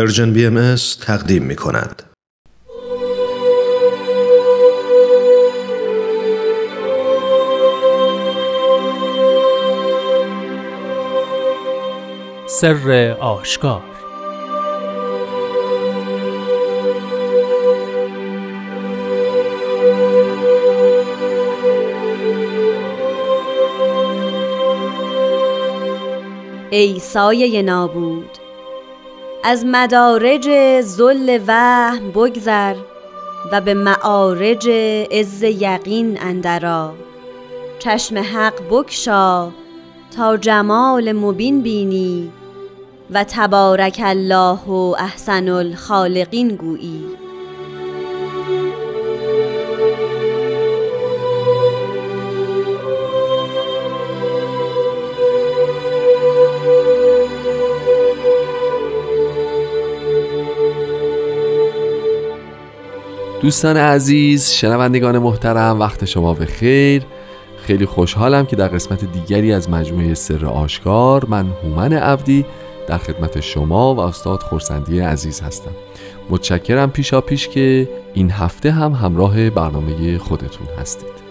پرژن بی ام تقدیم می کند. سر آشکار ای سایه نابود از مدارج زل وهم بگذر و به معارج عز یقین اندرا چشم حق بکشا تا جمال مبین بینی و تبارک الله و احسن الخالقین گویی. دوستان عزیز شنوندگان محترم وقت شما به خیر خیلی خوشحالم که در قسمت دیگری از مجموعه سر آشکار من هومن عبدی در خدمت شما و استاد خورسندی عزیز هستم. متشکرم پیشا پیش که این هفته هم همراه برنامه خودتون هستید.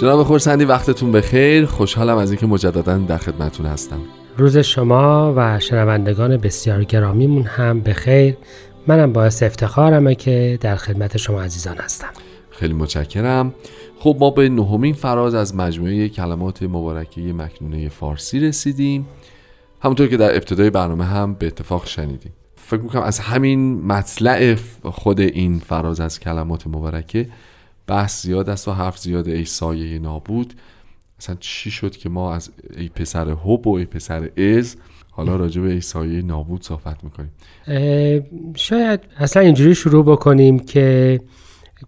جناب خورسندی وقتتون بخیر. خوشحالم از اینکه مجددا در خدمتتون هستم. روز شما و شنوندگان بسیار گرامیمون هم بخیر. منم باعث افتخارمه که در خدمت شما عزیزان هستم. خیلی متشکرم. خب ما به نهمین فراز از مجموعه کلمات مبارکه مکنونه فارسی رسیدیم. همونطور که در ابتدای برنامه هم به اتفاق شنیدیم. فکر می‌کنم از همین مطلع خود این فراز از کلمات مبارکه بحث زیاد است و حرف زیاد ای سایه نابود اصلا چی شد که ما از ای پسر حب و ای پسر از حالا راجع به ای سایه نابود صحبت می‌کنیم؟ شاید اصلا اینجوری شروع بکنیم که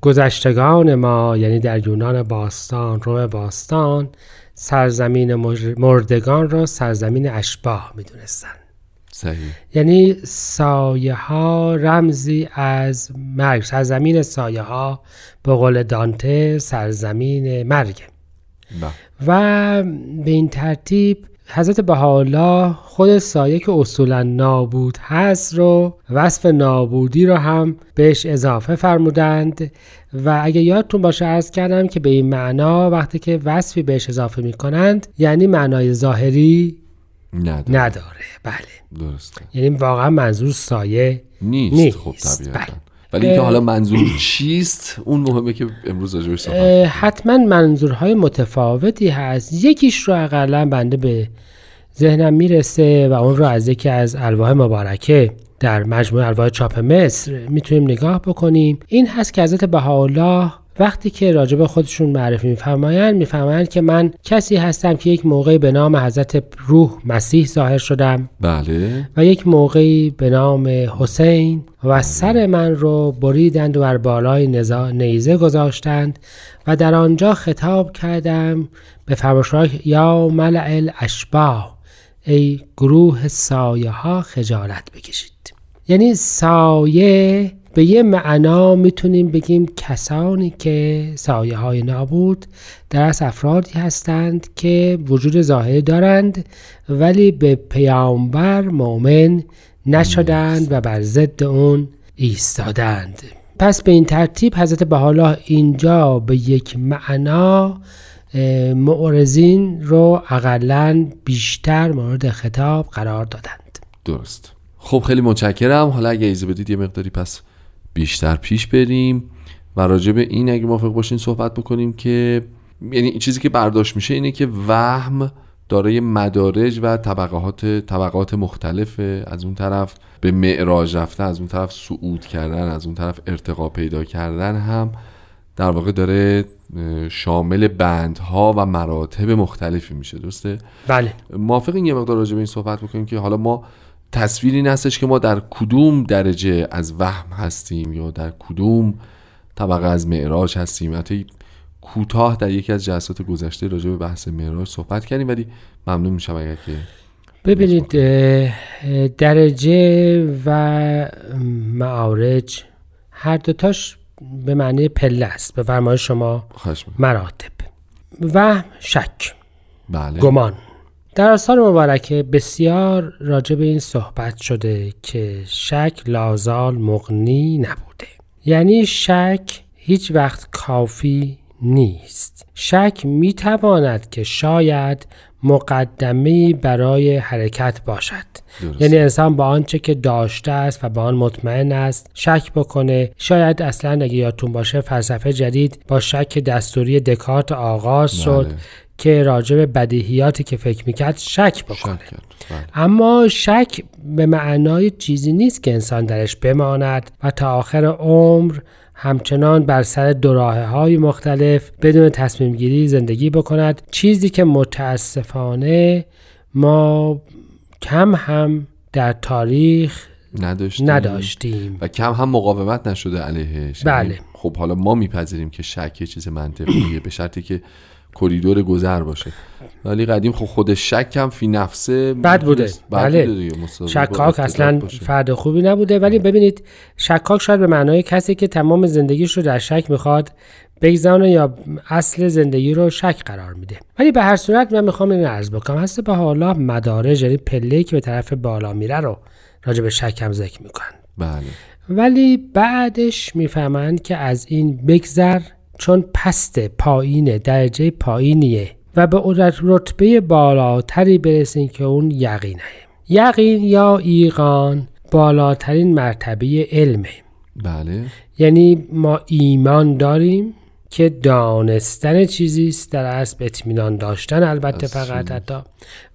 گذشتگان ما یعنی در یونان باستان روم باستان سرزمین مردگان را سرزمین اشباه می‌دونستن یعنی سایه ها رمزی از مرگ سرزمین سایه ها به قول دانته سرزمین مرگ. و به این ترتیب حضرت بهاءالله خود سایه که اصولا نابود هست رو وصف نابودی رو هم بهش اضافه فرمودند. و اگه یادتون باشه ارز کردم که به این معنا وقتی که وصفی بهش اضافه می کنند یعنی معنای ظاهری نداره, نداره. بله. درسته. یعنی واقعا منظور سایه نیست, نیست. خب طبیعتا. بله. ولی اینکه حالا منظور چیست اون مهمه که امروز راجعش صحبت حتما منظورهای متفاوتی هست. یکیش رو اقلا بنده به ذهنم می‌رسه و اون رو از یکی از الواح مبارکه در مجموعه الواح چاپ مصر می‌تونیم نگاه بکنیم. این هست که حضرت بهاءالله وقتی که راجب خودشون معرفی میفرمایند میفرمایند که من کسی هستم که یک موقعی به نام حضرت روح مسیح ظاهر شدم. بله. و یک موقعی به نام حسین و سر من رو بریدند و بر بالای نیزه گذاشتند و در آنجا خطاب کردم به فرماشوار یا ملع الاشباه ای گروه سایه ها خجالت بکشید. یعنی سایه به یه معنا می‌تونیم بگیم کسانی که سایه های نابود در از افرادی هستند که وجود ظاهری دارند ولی به پیامبر مؤمن نشدند و بر ضد اون ایستادند. پس به این ترتیب حضرت بحالا اینجا به یک معنا معرضین رو اقلا بیشتر مورد خطاب قرار دادند. درست. خب خیلی متشکرم. حالا اگه ایزه بدید یه مقداری پس بیشتر پیش بریم و راجع به این اگه موافق باشین صحبت بکنیم که یعنی این چیزی که برداشت میشه اینه که وهم دارای مدارج و طبقات طبقات مختلفه. از اون طرف به معراج رفتن از اون طرف صعود کردن از اون طرف ارتقا پیدا کردن هم در واقع داره شامل بندها و مراتب مختلفی میشه. درسته؟ بله. موافق این یه مقدار راجع به این صحبت بکنیم که حالا ما تصویری این هستش که ما در کدوم درجه از وهم هستیم یا در کدوم طبقه از معراج هستیم. حتی کوتاه در یکی از جلسات گذشته راجع به بحث معراج صحبت کردیم ولی ممنون میشم اگر که ببینید درجه و معارج هر دوتاش به معنی پله است به فرمای شما. مراتب. و شک بله. گمان. در آثار مبارکه. بسیار راجع به این صحبت شده که شک لازال مغنی نبوده. یعنی شک هیچ وقت کافی نیست. شک می تواند که شاید مقدمه برای حرکت باشد. درست. یعنی انسان با آنچه که داشته است و با آن مطمئن است شک بکنه. شاید اصلا اگه یادتون باشه فلسفه جدید با شک دستوری دکارت آغاز شد. بله. که راجع به بدیهیاتی که فکر می‌کرد شک بکنه. شک بله. اما شک به معنای چیزی نیست که انسان درش بماند و تا آخر عمر همچنان بر سر دوراهه های مختلف بدون تصمیم گیری زندگی بکند. چیزی که متاسفانه ما کم هم در تاریخ نداشتیم نداشتیم. و کم هم مقاومت نشده علیهش. بله. یعنی خب حالا ما میپذیریم که شک یه چیز منطقیه به شرطی که کریدور گذر باشه. ولی قدیم خب خود شک هم فی نفسه بد بوده. بله. بوده شکاک اصلا. فرد خوبی نبوده. ولی ببینید شکاک شاید به معنای کسی که تمام زندگیش رو در شک می‌خواد بگذانه یا اصل زندگی رو شک قرار میده. ولی به هر صورت من می‌خوام این عرض بکنم. هست به حالا مدارج یعنی پله که به طرف بالا میره رو راجع به شک هم ذکر می‌کنن. بله. ولی بعدش می‌فهمند که از این بگذر چون پست پایین درجه پایینیه و به رتبه بالاتری برسین که اون یقینه. یقین یا ایقان بالاترین مرتبه علمه. بله. یعنی ما ایمان داریم که دانستن چیزی است در اصل اطمینان داشتن البته. فقط حتی.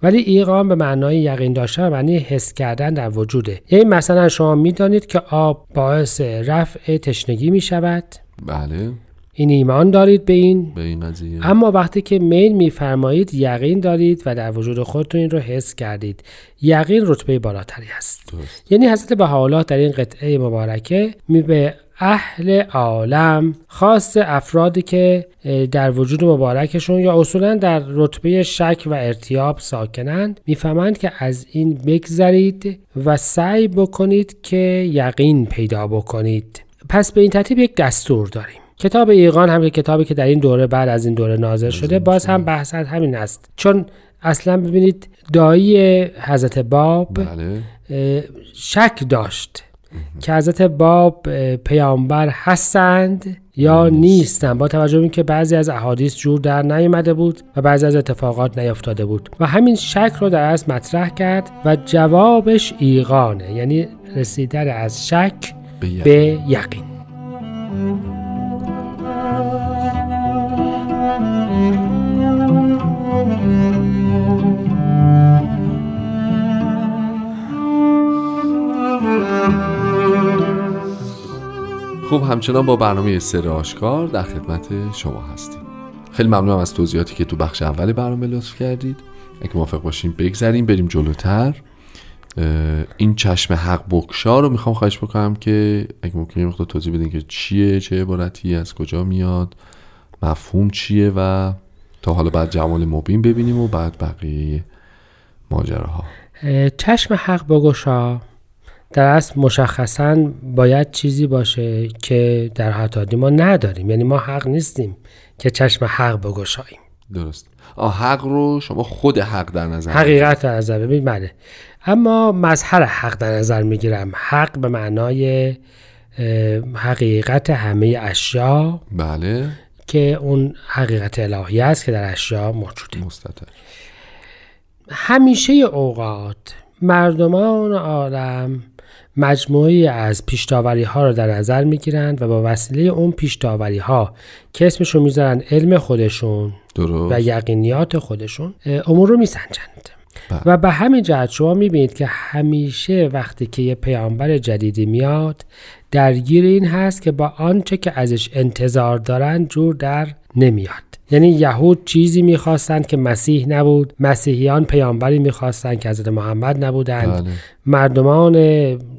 ولی ایقان به معنای یقین داشتن و معنی حس کردن در وجوده. یعنی مثلا شما می‌دانید که آب باعث رفع تشنگی می شود بله. این ایمان دارید به این؟ به این قضیه. اما وقتی که میل میفرمایید یقین دارید و در وجود خودتون این رو حس کردید. یقین رتبه بالاتری است. درست. یعنی حضرت بهاءالله در این قطعه مبارکه می به اهل عالم خاص افرادی که در وجود مبارکشون یا اصولا در رتبه شک و ارتیاب ساکنند می‌فهمند که از این بگذرید و سعی بکنید که یقین پیدا بکنید. پس به این ترتیب یک دستور داریم. کتاب ایقان هم که کتابی که در این دوره بعد از این دوره نازل شده باز هم بحث از همین است. چون اصلا ببینید دایی حضرت باب بله. شک داشت که حضرت باب پیامبر هستند یا نیستند. با توجه به اینکه بعضی از احادیث جور در نیامده بود و بعضی از اتفاقات نیفتاده بود. و همین شک رو در اصل مطرح کرد و جوابش ایقانه یعنی رسیدن از شک به یقین. خب همچنان با برنامه سر آشکار در خدمت شما هستیم. خیلی ممنونم از توضیحاتی که تو بخش اول برنامه لطف کردید. اگه موافق باشیم بگذریم بریم جلوتر. این چشم حق بکشا رو می‌خوام خواهش بکنم که اگه ممکنه مقدار توضیح بدین که چیه چه عبارتی از کجا میاد مفهوم چیه و تا حالا بعد جمال مبین ببینیم و بعد بقیه ماجراها. اه، چشم حق بگشا در اصل مشخصا باید چیزی باشه که در حتادی ما نداریم. یعنی ما حق نیستیم که چشم حق بگشاییم. درست. آه حق رو شما خود حق در نظر حقیقت در نظر ببین بله. اما مظهر حق در نظر می‌گیرم. حق به معنای حقیقت همه اشیا. بله. که اون حقیقت الهی است که در اشیا موجوده. مستطر. همیشه اوقات مردمان عالم مجموعی از پیشتاوری ها رو در نظر می‌گیرند و با وسیله اون پیشتاوری ها که اسمشون می‌ذارن علم خودشون درست. و یقینیات خودشون امور رو میسنجند. بله. و به همین جهت شما می‌بینید که همیشه وقتی که یه پیامبر جدیدی میاد درگیر این هست که با آنچه که ازش انتظار دارن جور در نمیاد. یعنی یهود چیزی می‌خواستند که مسیح نبود مسیحیان پیامبری می‌خواستند که حضرت محمد نبودند بله. مردمان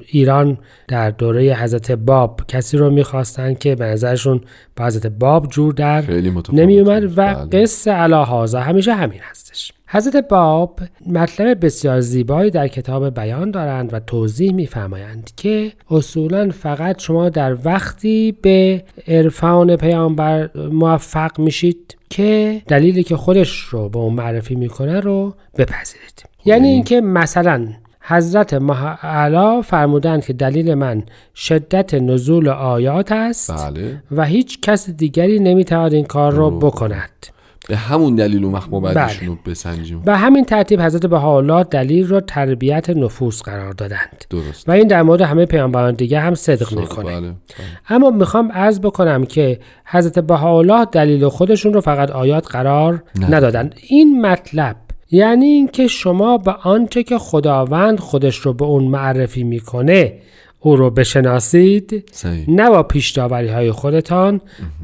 ایران در دوره حضرت باب کسی رو می‌خواستن که به نظرشون با حضرت باب جور در خیلی متفاوته. نمی اومد و بله. قصه علاهازا همیشه همین هستش حضرت باب مطلب بسیار زیبایی در کتاب بیان دارند و توضیح میفرمایند که اصولا فقط شما در وقتی به عرفان پیامبر موفق میشید که دلیلی که خودش رو به اون معرفی می‌کنه رو بپذیرید. یعنی اینکه مثلا حضرت اعلی فرمودند که دلیل من شدت نزول آیات است بله. و هیچ کس دیگری نمی‌تواند این کار رو بکند. به همون دلیل اون وقت ما باید بله. بسنجیم. و همین ترتیب حضرت بهاءالله دلیل را تربیت نفوس قرار دادند. درست. و این در مورد همه پیامبران دیگه هم صدق می‌کنه. بله. بله. اما می‌خوام عرض بکنم که حضرت بهاءالله دلیل خودشون رو فقط آیات قرار نه. ندادن این مطلب یعنی اینکه شما به آنچه که خداوند خودش رو به اون معرفی می‌کنه او رو بشناسید صحیح. نه با پیشداوری های خودتان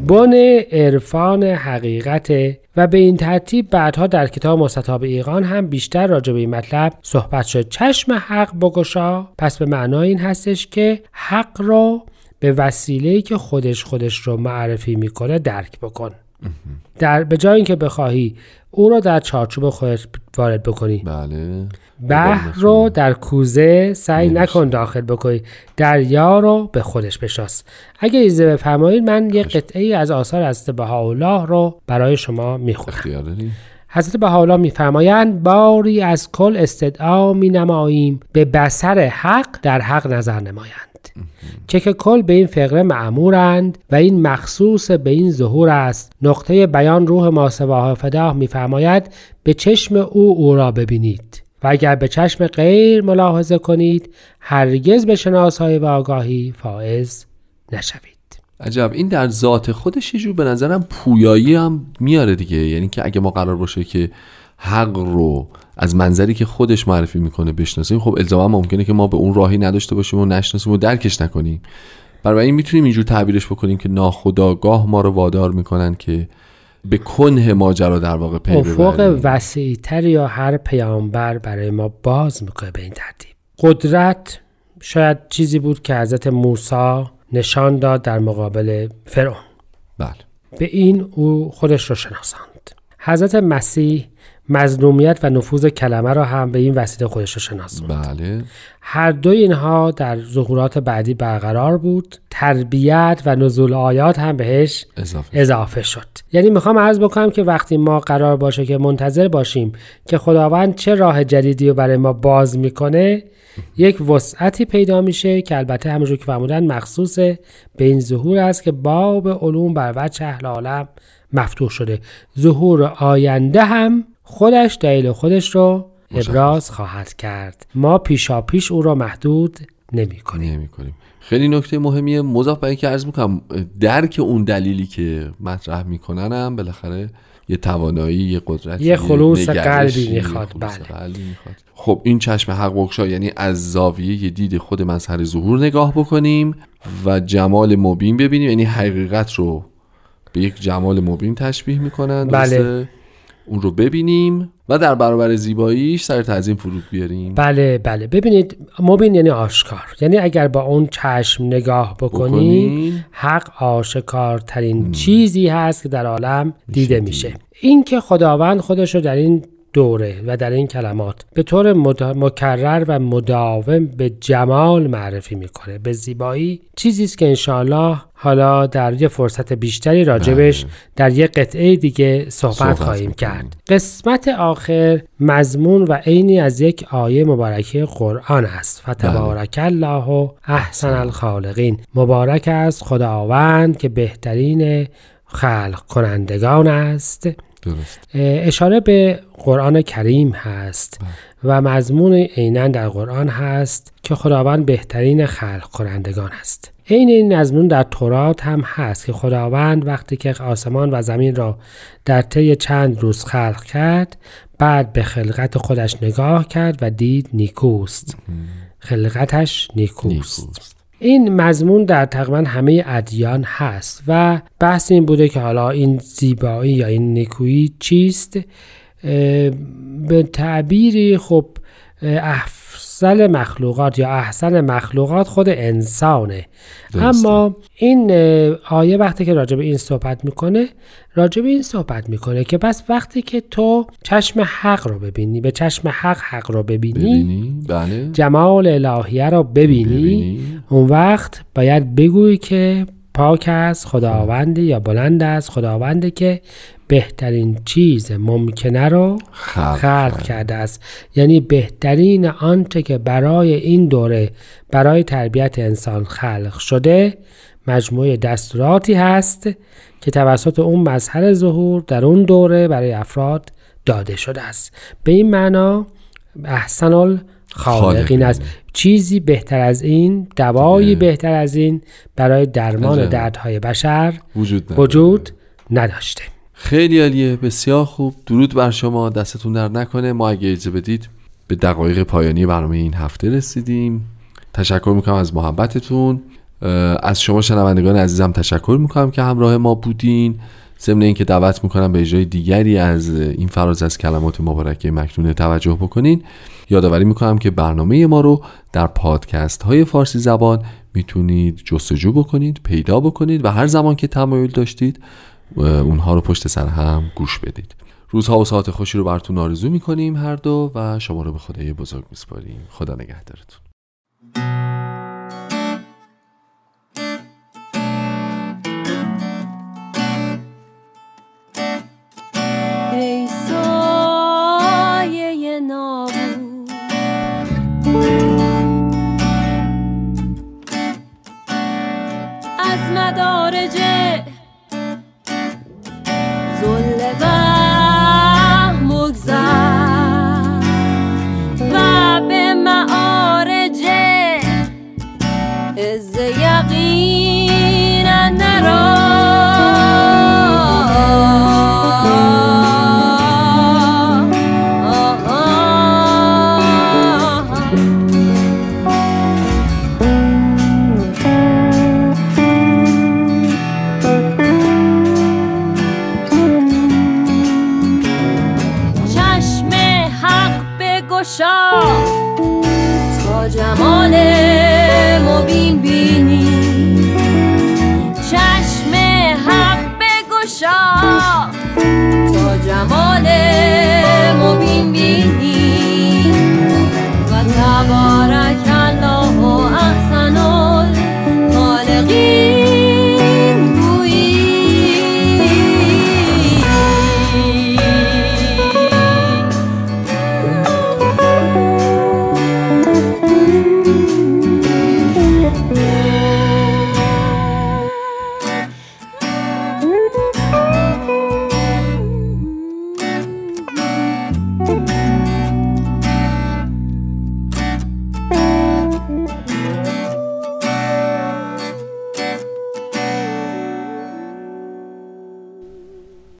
بن عرفان حقیقت و به این ترتیب بعدها در کتاب مستطاب ایقان هم بیشتر راجع به این مطلب صحبت شد. چشم حق بگشا. پس به معنای این هستش که حق رو به وسیله که خودش خودش رو معرفی می‌کنه درک بکن. در به جای اینکه بخواهی او رو در چارچوب خودت وارد بکنی. بله. بحر رو در کوزه سعی نکن داخل بکنی. دریا رو به خودش بشناس. اگه ایزه بفرمایید من یه قطعه ای از آثار حضرت بهاءالله رو برای شما می‌خونم. حضرت بهاءالله میفرمایند باری از کل استدعا می نماییم به بسر حق در حق نظر نمایند. چه که کل به این فقره معمورند و این مخصوص به این ظهور است. نقطه بیان روح ماسواه فداه میفرماید به چشم او او را ببینید. و اگر به چشم غیر ملاحظه کنید هرگز به شناسایی و آگاهی فائز نشوید. عجب. این در ذات خودش یه جور به نظرم پویایی هم میاره دیگه. یعنی که اگه ما قرار باشه که حق رو از منظری که خودش معرفی می‌کنه بشناسیم خب الزاما ممکنه که ما به اون راهی نداشته باشیم و نشناسیم و درکش نکنیم. برای این می‌تونیم اینجور تعبیرش بکنیم که ناخداگاه ما رو وادار می‌کنن که به کنه ماجرا در واقع پی افق ببریم وسیعتر یا هر پیامبر برای ما باز می‌کنه به این ترتیب. قدرت شاید چیزی بود که حضرت موسی نشان داد در مقابل فرعون. بله. به این او خودش رو شناساند. حضرت مسیح مظلومیت و نفوذ کلمه را هم به این وسیله خودش رو شناساند بله. هر دو اینها در ظهورات بعدی برقرار بود. تربیت و نزول آیات هم بهش اضافه اضافه شد. یعنی می‌خوام عرض بکنم که وقتی ما قرار باشه که منتظر باشیم که خداوند چه راه جدیدی رو برای ما باز می‌کنه یک وسعتی پیدا میشه که البته همونجور که فرمودن مخصوص به این ظهور است که باب علوم بر وجه اهل عالم مفتوح شده. ظهور آینده هم خودش دلیل خودش رو ابراز خواهد کرد. ما پیشا پیش او را محدود نمی کنیم. نمی کنیم. خیلی نکته مهمیه مضاف به اینکه عرض می‌کنم درک اون دلیلی که مطرح میکننم بالاخره یه توانایی یه قدرت یه خلوص قلبی می‌خواد، بله. خب این چشم حق بخشا یعنی از زاویه دید خود مظهر ظهور نگاه بکنیم و جمال مبین ببینیم. یعنی حقیقت رو به یک جمال مبین تشبیه می‌کنن بله. اون رو ببینیم و در برابر زیباییش سر تعظیم فرود بیاریم. بله بله. ببینید مبین یعنی آشکار. یعنی اگر با اون چشم نگاه بکنیم. حق آشکارترین چیزی هست که در عالم دیده دید. میشه. این که خداوند خودش رو در این دوره و در این کلمات به طور مد- مکرر و مداوم به جمال معرفی می‌کنه. به زیبایی چیزی است که انشاءالله حالا در یه فرصت بیشتری راجبش در یه قطعه دیگه صحبت, صحبت خواهیم. کرد. قسمت آخر مضمون و عینی از یک آیه مبارکه قرآن است. فتبارک الله احسن الخالقین. مبارک است خداوند که بهترین خلق کنندگان است. درست. اشاره به قرآن کریم هست و مضمون عینا در قرآن هست که خداوند بهترین خلق کنندگان است. عین این مضمون در تورات هم هست که خداوند وقتی که آسمان و زمین را در طی چند روز خلق کرد بعد به خلقت خودش نگاه کرد و دید نیکوست. خلقتش نیکوست. نیکوست. این مضمون در تقریبا همه ادیان هست و بحث این بوده که حالا این زیبایی یا این نیکویی چیست؟ به تعبیری خب افضل مخلوقات یا احسن مخلوقات خود انسانه درسته. اما این آیه وقتی که راجع به این صحبت می‌کنه راجع به این صحبت می‌کنه که پس وقتی که تو چشم حق رو ببینی به چشم حق حق رو ببینی, ببینی بله جمال الهیه رو ببینی, ببینی. اون وقت باید بگویی که پاک از خداوندی یا بلند از خداوندی که بهترین چیز ممکنه رو خلق خلق کرد. کرده است یعنی بهترین آنچه که برای این دوره برای تربیت انسان خلق شده مجموعه دستوراتی هست که توسط اون مظهر ظهور در اون دوره برای افراد داده شده است به این معنا احسن الخالقین خالقین. است چیزی بهتر از این دوایی. بهتر از این برای درمان. دردهای بشر. وجود نداشته خیلی عالیه بسیار خوب. درود بر شما دستتون در نکنه. ما اگه اجازه بدید به دقایق پایانی برنامه این هفته رسیدیم. تشکر می‌کنم از محبتتون. از شما شنوندگان عزیزم تشکر می‌کنم که همراه ما بودین. ضمن اینکه دعوت می‌کنم به اجرای دیگری از این فراز از کلمات مبارکه مکنونه توجه بکنین. یادآوری می‌کنم که برنامه ما رو در پادکست های فارسی زبان می‌تونید جستجو بکنید پیدا بکنید و هر زمان که تمایل داشتید اونها رو پشت سر هم گوش بدید. روزها و ساعت خوشی رو براتون آرزو می‌کنیم هر دو و شما رو به خدای بزرگ میسپاریم. خدا نگهدارتون.